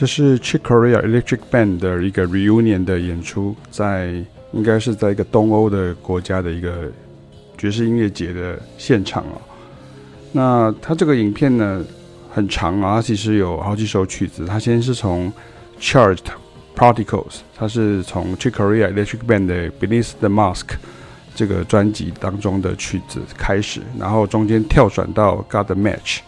这是 Chick Corea Electric Band 的一个 reunion 的演出，在应该是在一个东欧的国家的一个爵士音乐节的现场哦。那它这个影片呢很长啊，它其实有好几首曲子。它先是从 Charged Particles，它是从 Chick Corea Electric Band 的 Beneath the Mask 这个专辑当中的曲子开始，然后中间跳转到 Got the Match，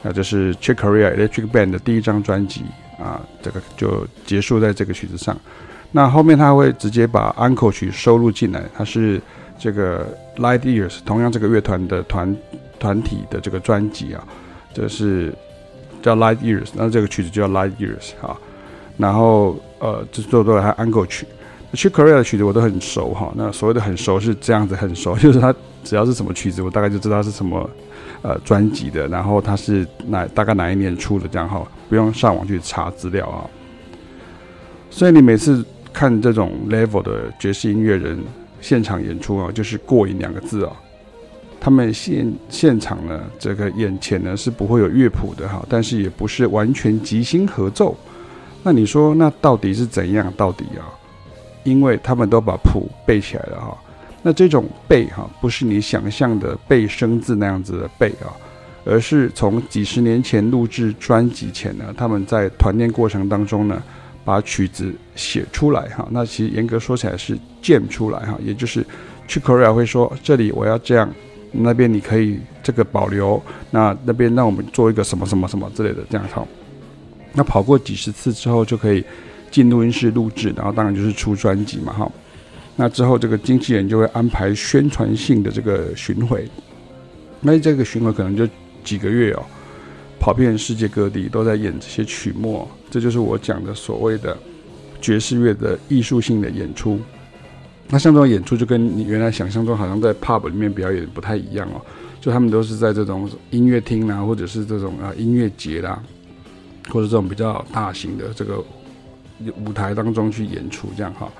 那这是 Chick Corea Electric Band 的第一张专辑。啊，这个就结束在这个曲子上。那后面他会直接把安可曲收录进来，它是这个 Light Years，同样这个乐团的团团体的这个专辑啊，这是叫 Light Years，那这个曲子就叫 Light Years 啊。然后呃，就做做他安可曲。Chick Corea 的曲子我都很熟哈。那所谓的很熟是这样子很熟，就是他只要是什么曲子，我大概就知道是什么。呃，专辑的，然后它是哪大概哪一年出的，这样哈，不用上网去查资料啊。所以你每次看这种 level 的爵士音乐人现场演出啊，就是过瘾两个字啊。他们现现场呢，这个眼前呢是不会有乐谱的哈，但是也不是完全即兴合奏。那你说那到底是怎样？到底啊？因为他们都把谱背起来了哈。那这种背哈，不是你想象的背生字那样子的背啊，而是从几十年前录制专辑前呢，他们在团练过程当中呢，把曲子写出来哈。那其实严格说起来是建出来哈，也就是 Chick Corea 会说，这里我要这样，那边你可以这个保留，那那边让我们做一个什么什么什么之类的这样哈。那跑过几十次之后就可以进录音室录制，然后当然就是出专辑嘛哈。那之后，这个经纪人就会安排宣传性的这个巡回。那这个巡回可能就几个月哦，跑遍世界各地都在演这些曲目。这就是我讲的所谓的爵士乐的艺术性的演出。那像这种演出，就跟你原来想象中好像在 pub 里面表演不太一样哦。就他们都是在这种音乐厅啦，或者是这种啊音乐节啦，或者这种比较大型的这个舞台当中去演出，这样哈。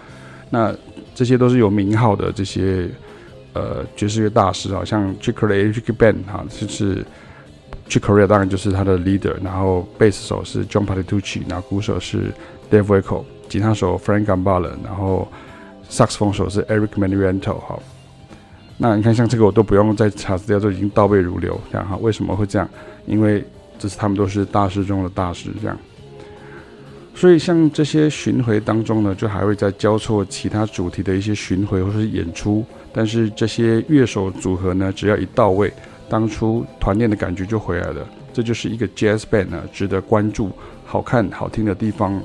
那这些都是有名号的这些呃爵士乐大师啊，像 Chick Corea Electric Band 哈，就是 Chick Corea 当然就是他的 leader，然后贝斯手是 John Patitucci，然后鼓手是 Dave Weckl，吉他手 Frank Gambale，然后萨克斯风手是 Eric Manuento 哈。那你看像这个我都不用再查资料，就已经倒背如流这样哈。为什么会这样？因为这是他们都是大师中的大师这样。所以，像这些巡回当中呢，就还会再交错其他主题的一些巡回或是演出。但是这些乐手组合呢，只要一到位，当初团练的感觉就回来了。这就是一个 jazz band 呢，值得关注、好看、好听的地方。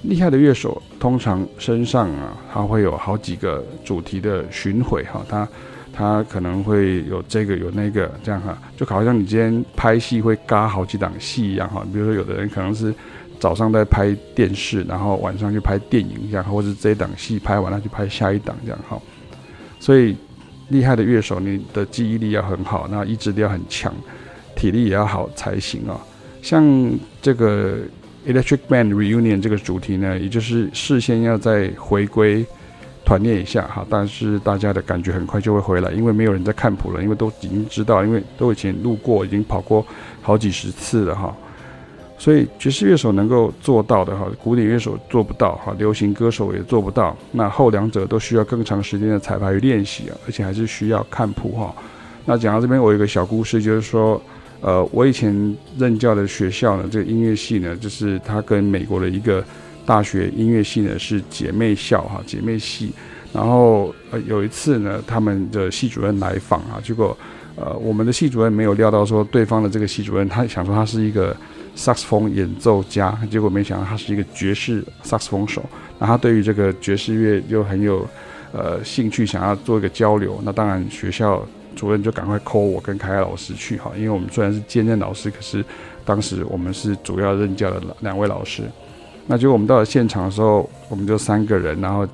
厉害的乐手通常身上啊，他会有好几个主题的巡回哈，他他可能会有这个有那个这样哈，就好像你今天拍戏会嘎好几档戏一样哈。比如说，有的人可能是。早上在拍电视，然后晚上去拍电影，这样，或者是这一档戏拍完了去拍下一档，这样哈。所以厉害的乐手，你的记忆力要很好，那意志力要很强，体力也要好才行啊。像这个 Electric Band Reunion 这个主题呢，也就是事先要再回归团练一下哈，但是大家的感觉很快就会回来，因为没有人在看谱了，因为都已经知道，因为都以前录过，已经跑过好几十次了哈。所以爵士乐手能够做到的哈，古典乐手做不到哈，流行歌手也做不到。那后两者都需要更长时间的彩排与练习啊，而且还是需要看谱哈。那讲到这边，我有一个小故事，就是说，呃，我以前任教的学校呢，这个音乐系呢，就是它跟美国的一个大学音乐系呢是姐妹校哈，姐妹系。然后呃有一次呢，他们的系主任来访啊，结果呃我们的系主任没有料到说对方的这个系主任，他想说他是一个。萨克斯风演奏家，结果没想到他是一个爵士萨克斯风手。那他对于这个爵士乐又很有呃兴趣，想要做一个交流。那当然学校主任就赶快 call 我跟凯凯老师去哈，因为我们虽然是兼任老师，可是当时我们是主要任教的两位老师。那结果我们到了现场的时候，我们就三个人，然后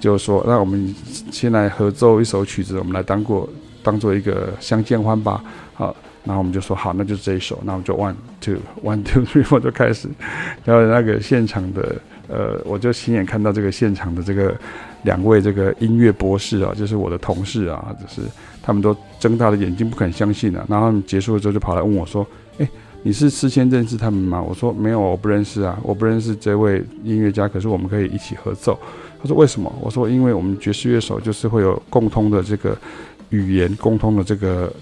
就说，那我们先来合奏一首曲子，我们来当过当做一个相见欢吧，好。然后我们就说好，那就是这一首，那我们就 one two one two three four 就开始。然后那个现场的，呃，我就亲眼看到这个现场的这个两位这个音乐博士啊，就是我的同事啊，就是他们都睁大了眼睛不肯相信啊。然后他们结束了之后就跑来问我说：“哎，你是事先认识他们吗？我说没有，我不认识啊，我不认识这位音乐家，可是我们可以一起合奏。他说为什么？我说因为我们爵士乐手就是会有共通的这个语言，共通的这个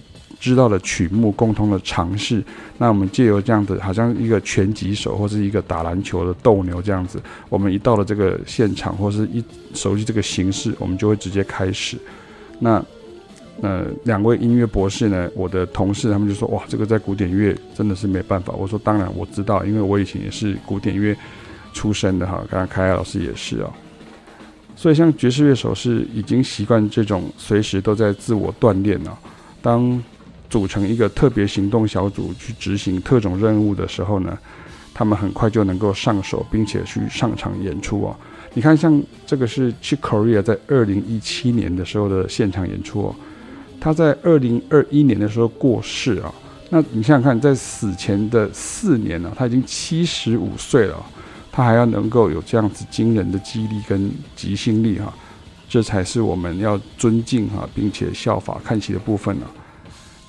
知道的曲目，共同的尝试。那我们借由这样子，好像一个拳击手或是一个打篮球的斗牛这样子，我们一到了这个现场，或是一熟悉这个形式，我们就会直接开始。那。呃，两位音乐博士呢，我的同事他们就说，哇，这个在古典乐真的是没办法。我说当然我知道，因为我以前也是古典乐出身的哈，刚刚凯凯老师也是哦。所以像爵士乐手是已经习惯这种随时都在自我锻炼了。当组成一个特别行动小组去执行特种任务的时候呢，他们很快就能够上手，并且去上场演出哦。你看，像这个是 Chick Corea 在二零一七年的时候的现场演出哦。他在二零二一年的时候过世啊，那你想想看，在死前的四年呢，他已经七十五岁了，他还要能够有这样子惊人的记忆力跟即兴力哈，这才是我们要尊敬哈，并且效法看齐的部分呢。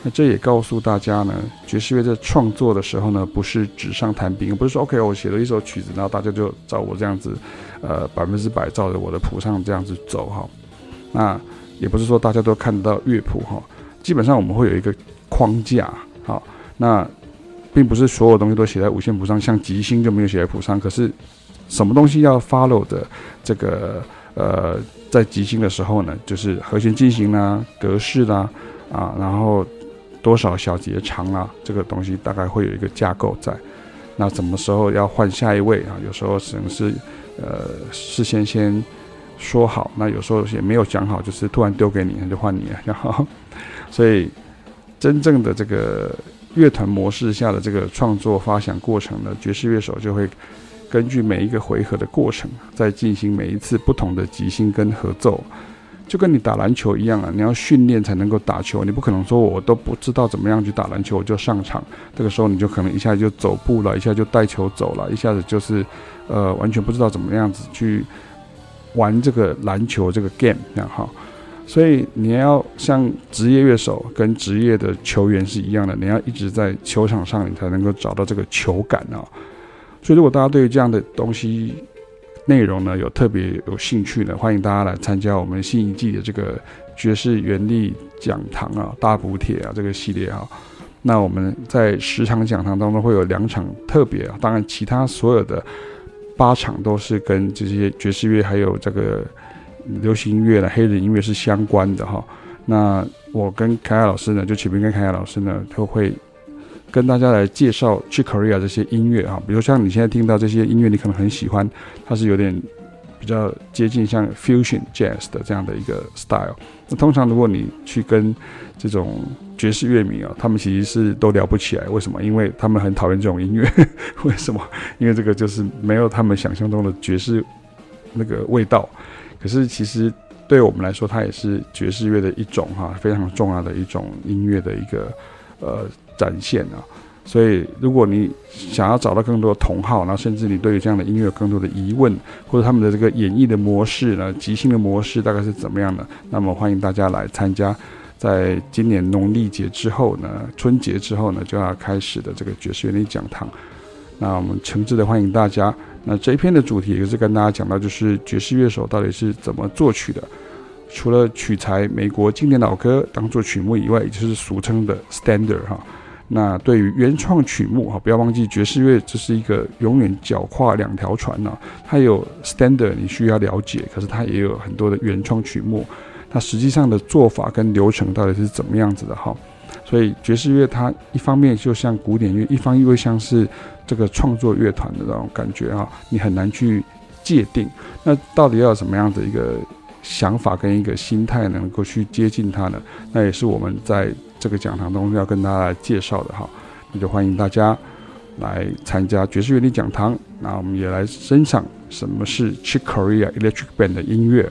那这也告诉大家呢，爵士乐在创作的时候呢，不是纸上谈兵，不是说 OK 我写了一首曲子，然后大家就照我这样子，呃，百分之百照着我的谱上这样子走哈，那。也不是说大家都看得到乐谱哈，基本上我们会有一个框架，好，那并不是所有东西都写在五线谱上，像即兴就没有写在谱上。可是什么东西要 follow 的这个呃，在即兴的时候呢，就是和弦进行啦、格式啦啊，然后多少小节长啊，这个东西大概会有一个架构在。那什么时候要换下一位啊？有时候只能是呃事先先。说好，那有时候也没有讲好，就是突然丢给你，那就换你了。然后，所以真正的这个乐团模式下的这个创作发想过程呢，爵士乐手就会根据每一个回合的过程，再进行每一次不同的即兴跟合奏，就跟你打篮球一样啊，你要训练才能够打球，你不可能说我都不知道怎么样去打篮球我就上场，这个时候你就可能一下就走步了，一下就带球走了，一下子就是呃完全不知道怎么样子去。玩这个篮球这个 game 这样哈，所以你要像职业乐手跟职业的球员是一样的，你要一直在球场上，你才能够找到这个球感啊。所以如果大家对于这样的东西内容呢有特别有兴趣呢，欢迎大家来参加我们新一季的这个爵士原力讲堂啊，大补帖啊这个系列啊。那我们在十场讲堂当中会有两场特别啊，当然其他所有的。八场都是跟这些爵士乐还有这个流行音乐的黑人音乐是相关的哈。那我跟凯凯老师呢，就前面跟凯凯老师呢，都会跟大家来介绍 Chick Corea 这些音乐啊。比如像你现在听到这些音乐，你可能很喜欢，它是有点比较接近像 Fusion Jazz 的这样的一个 style。那通常如果你去跟这种爵士乐迷啊，他们其实是都聊不起来。为什么？因为他们很讨厌这种音乐。为什么？因为这个就是没有他们想象中的爵士那个味道。可是其实对我们来说，它也是爵士乐的一种哈，非常重要的一种音乐的一个呃展现啊。所以如果你想要找到更多的同好，然后甚至你对于这样的音乐有更多的疑问，或者他们的这个演绎的模式呢，即兴的模式大概是怎么样的，那么欢迎大家来参加。在今年农历节之后呢，春节之后呢，就要开始的这个爵士乐理讲堂，那我们诚挚的欢迎大家。那这一篇的主题也是跟大家讲到，就是爵士乐手到底是怎么作曲的。除了取材美国经典老歌当做曲目以外，也就是俗称的 standard 哈。那对于原创曲目哈，不要忘记爵士乐这是一个永远脚跨两条船呢。它有 standard 你需要了解，可是它也有很多的原创曲目。它实际上的做法跟流程到底是怎么样子的哈？所以爵士乐它一方面就像古典乐，一方面又像是这个创作乐团的那种感觉啊，你很难去界定。那到底要什么样的一个想法跟一个心态能够去接近它呢？那也是我们在这个讲堂中要跟大家来介绍的哈。那就欢迎大家来参加爵士乐理讲堂，那我们也来欣赏什么是 Chick Corea Electric Band 的音乐。